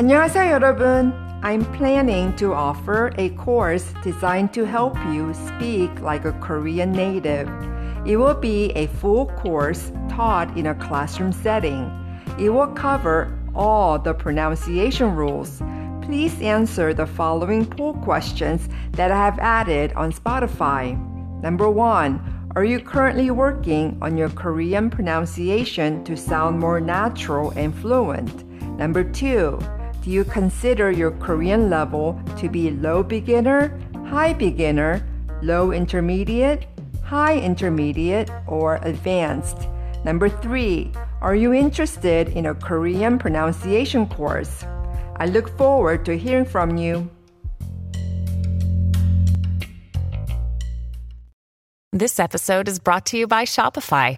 안녕하세요, 여러분. I'm planning to offer a course designed to help you speak like a Korean native. It will be a full course taught in a classroom setting. It will cover all the pronunciation rules. Please answer the following poll questions that I have added on Spotify. Number one, are you currently working on your Korean pronunciation to sound more natural and fluent? Number two, do you consider your Korean level to be low beginner, high beginner, low intermediate, high intermediate, or advanced? Number three, are you interested in a Korean pronunciation course? I look forward to hearing from you. This episode is brought to you by Shopify.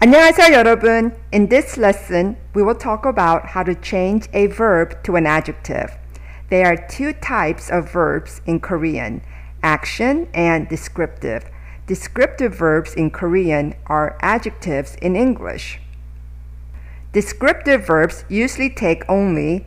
안녕하세요, 여러분. In this lesson, we will talk about how to change a verb to an adjective. There are two types of verbs in Korean action and descriptive. Descriptive verbs in Korean are adjectives in English. Descriptive verbs usually take only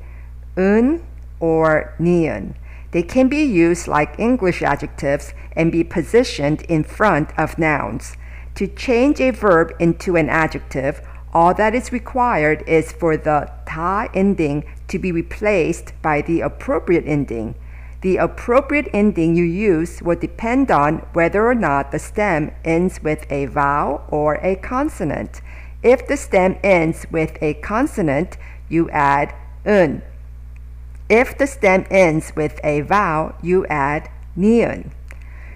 un or niun. They can be used like English adjectives and be positioned in front of nouns. To change a verb into an adjective, all that is required is for the ta ending to be replaced by the appropriate ending. The appropriate ending you use will depend on whether or not the stem ends with a vowel or a consonant. If the stem ends with a consonant, you add un. If the stem ends with a vowel, you add niun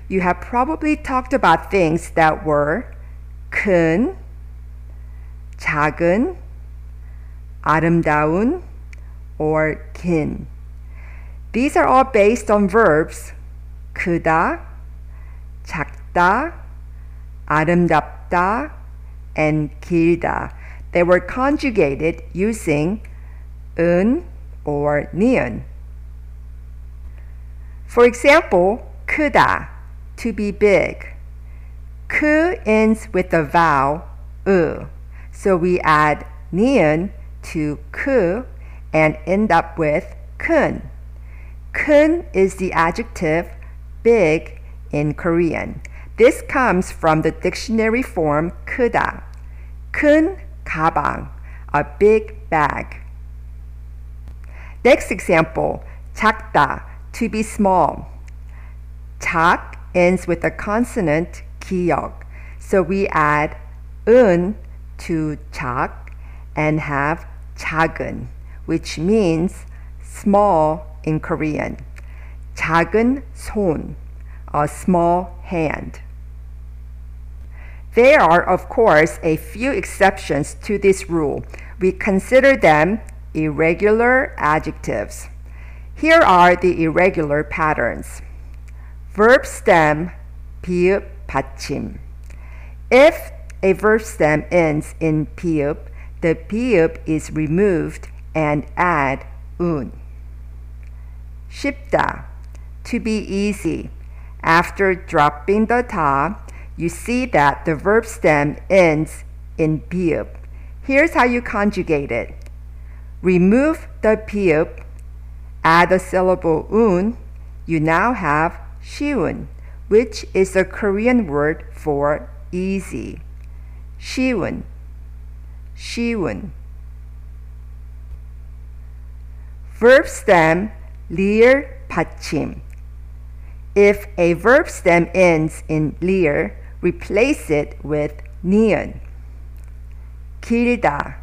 you have probably talked about things that were 큰, 작은, 아름다운, or 긴. These are all based on verbs 크다, 작다, 아름답다, and 길다. They were conjugated using 은 or ni은. For example, 크다 to be big. Ku ends with the vowel u, so we add nian to ku and end up with kun. Kun is the adjective big in Korean. This comes from the dictionary form 크다. 큰 가방, a big bag. Next example, 작다, to be small. 작 ends with a consonant 기역. So we add 은 to 작 and have 작은, which means small in Korean. 작은 손, a small hand. There are, of course, a few exceptions to this rule. We consider them irregular adjectives. Here are the irregular patterns verb stem 비읍 받침. If a verb stem ends in 비읍, the 비읍 is removed and add 운. 쉽다, to be easy. After dropping the 다, you see that the verb stem ends in 비읍. Here's how you conjugate it. Remove the 비읍, add the syllable 운, you now have 쉬운, which is a Korean word for easy. 쉬운, 쉬운. Verb stem 리을 받침. If a verb stem ends in 리을, replace it with 니은. 길다,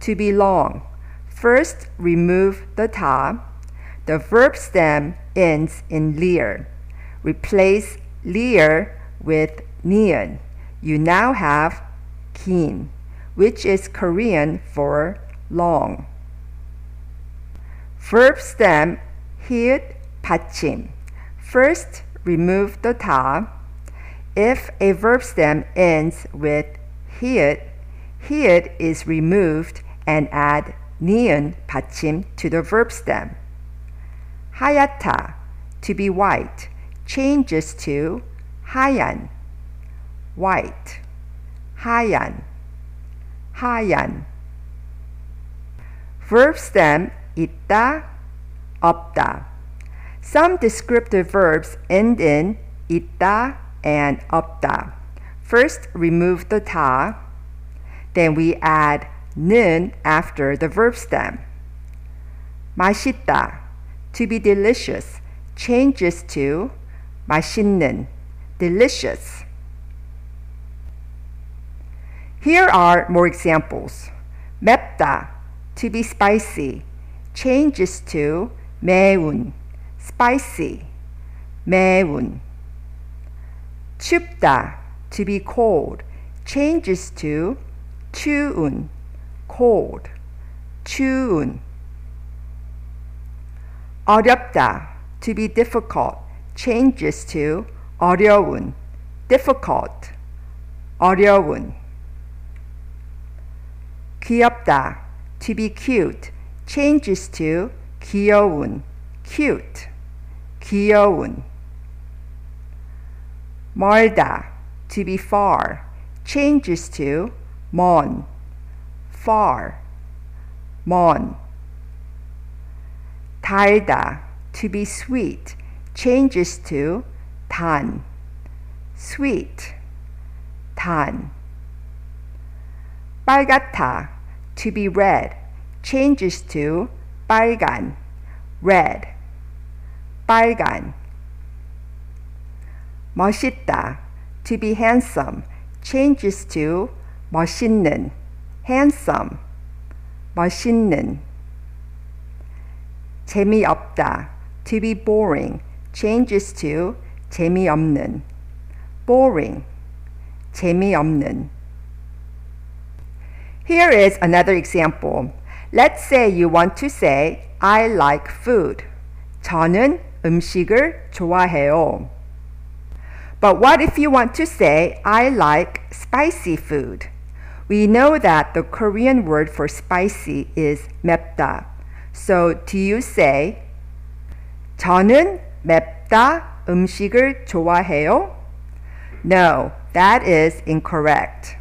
to be long. First, remove the 다. The verb stem ends in 리을. Replace lier with nian. You now have kin, which is Korean for long. Verb stem 히읗 받침. First, remove the 다. If a verb stem ends with 히읗, 히읗 is removed and add 니은 받침 to the verb stem. 하얗다, to be white, changes to hayan, white, hayan, hayan. Verb stem ita, opta. Some descriptive verbs end in ita and opta. First, remove the ta, then we add nin after the verb stem. Mashita, to be delicious, changes to 맛있는, delicious. Here are more examples. 맵다, to be spicy, changes to 매운, spicy, 매운. 춥다, to be cold, changes to 추운, cold, 추운. 어렵다, to be difficult, changes to 어려운, difficult, 어려운. 귀엽다, to be cute, changes to 귀여운, cute, 귀여운. 멀다, to be far, changes to 먼, far, 먼. 달다, to be sweet, changes to 단, sweet, 단. 빨갛다, to be red, changes to 빨간, red, 빨간. 멋있다, to be handsome, changes to 멋있는, handsome, 멋있는. 재미없다, to be boring, changes to 재미없는, boring, 재미없는. Here is another example. Let's say you want to say, I like food. 저는 음식을 좋아해요. But what if you want to say, I like spicy food? We know that the Korean word for spicy is 맵다. So do you say, 저는 맵다 음식을 좋아해요? No, that is incorrect.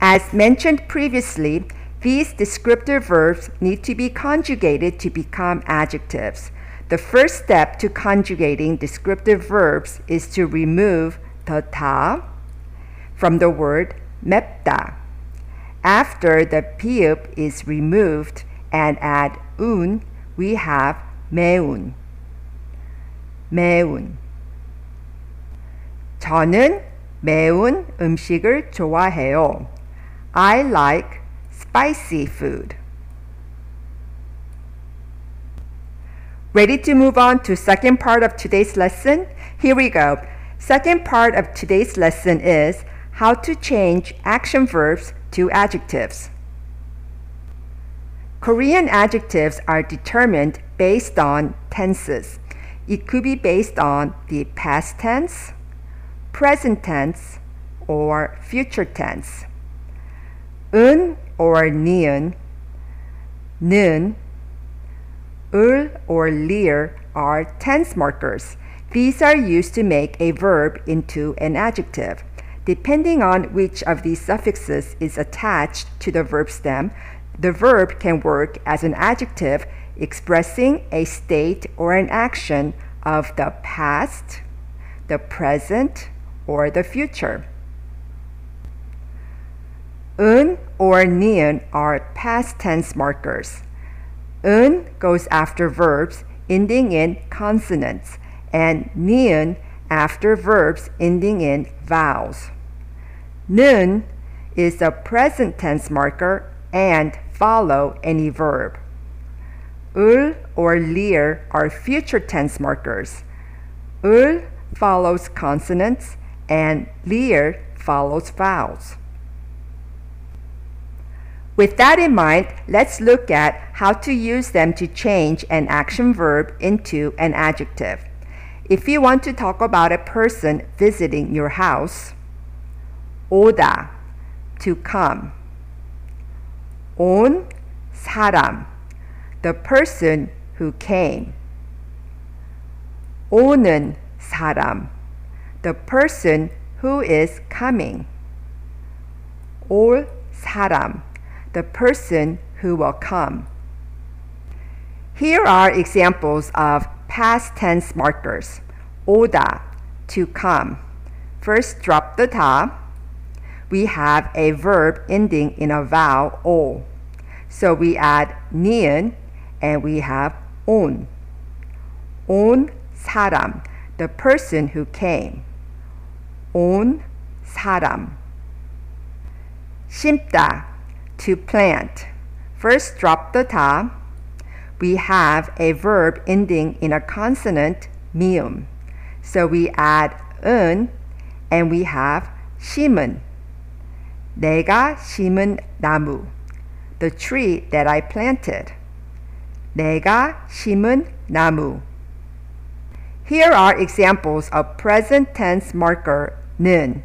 As mentioned previously, these descriptive verbs need to be conjugated to become adjectives. The first step to conjugating descriptive verbs is to remove the 다 from the word 맵다. After the pi읍 is removed and add 운, we have 매운. 매운. 저는 매운 음식을 좋아해요. I like spicy food. Ready to move on to second part of today's lesson? Here we go. Second part of today's lesson is how to change action verbs to adjectives. Korean adjectives are determined based on tenses. It could be based on the past tense, present tense, or future tense. 은 or 니은, 는, 을 or lir are tense markers. These are used to make a verb into an adjective. Depending on which of these suffixes is attached to the verb stem, the verb can work as an adjective expressing a state or an action of the past, the present, or the future. Un or nian are past tense markers. Un goes after verbs ending in consonants and nian after verbs ending in vowels. Nun is a present tense marker and follow any verb 을 or lir are future tense markers. 을 follows consonants and lir follows vowels. With that in mind, let's look at how to use them to change an action verb into an adjective. If you want to talk about a person visiting your house, 오다, to come. 온 사람, the person who came. 오는 사람, the person who is coming. 올 사람, the person who will come. Here are examples of past tense markers. 오다, to come. First, drop the 다. We have a verb ending in a vowel o. So we add ni은 and we have 온. 온 사람, the person who came. 온 사람. 심다, to plant. First, drop the 다. We have a verb ending in a consonant mium. So we add 은 and we have 심은. 내가 심은 나무. The tree that I planted. 내가 심은 나무. Here are examples of present tense marker 는.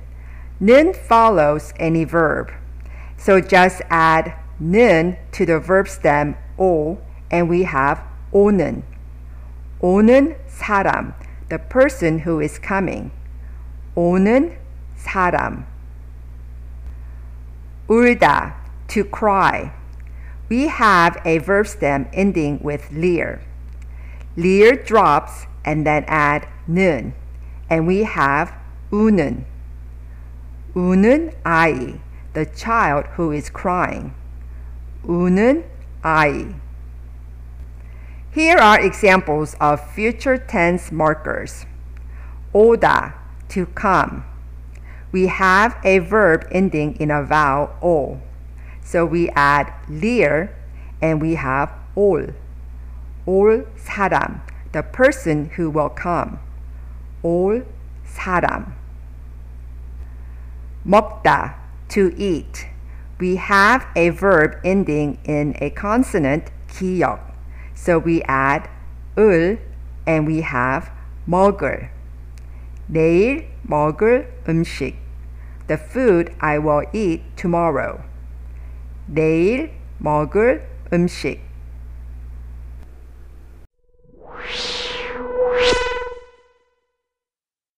는 follows any verb. So just add 는 to the verb stem 오 and we have 오는. 오는 사람, the person who is coming. 오는 사람. 울다, to cry. we have a verb stem ending with leer. Leer drops and then add nun, and we have unun. Unun ai, the child who is crying. Unun ai. Here are examples of future tense markers. Oda, to come. We have a verb ending in a vowel o. So we add lir and we have 올. 올 사람, the person who will come. 올 사람. 먹다, to eat. We have a verb ending in a consonant 기역. So we add 을 and we have 먹을. 내일 먹을 음식. The food I will eat tomorrow. 내일 먹을 음식.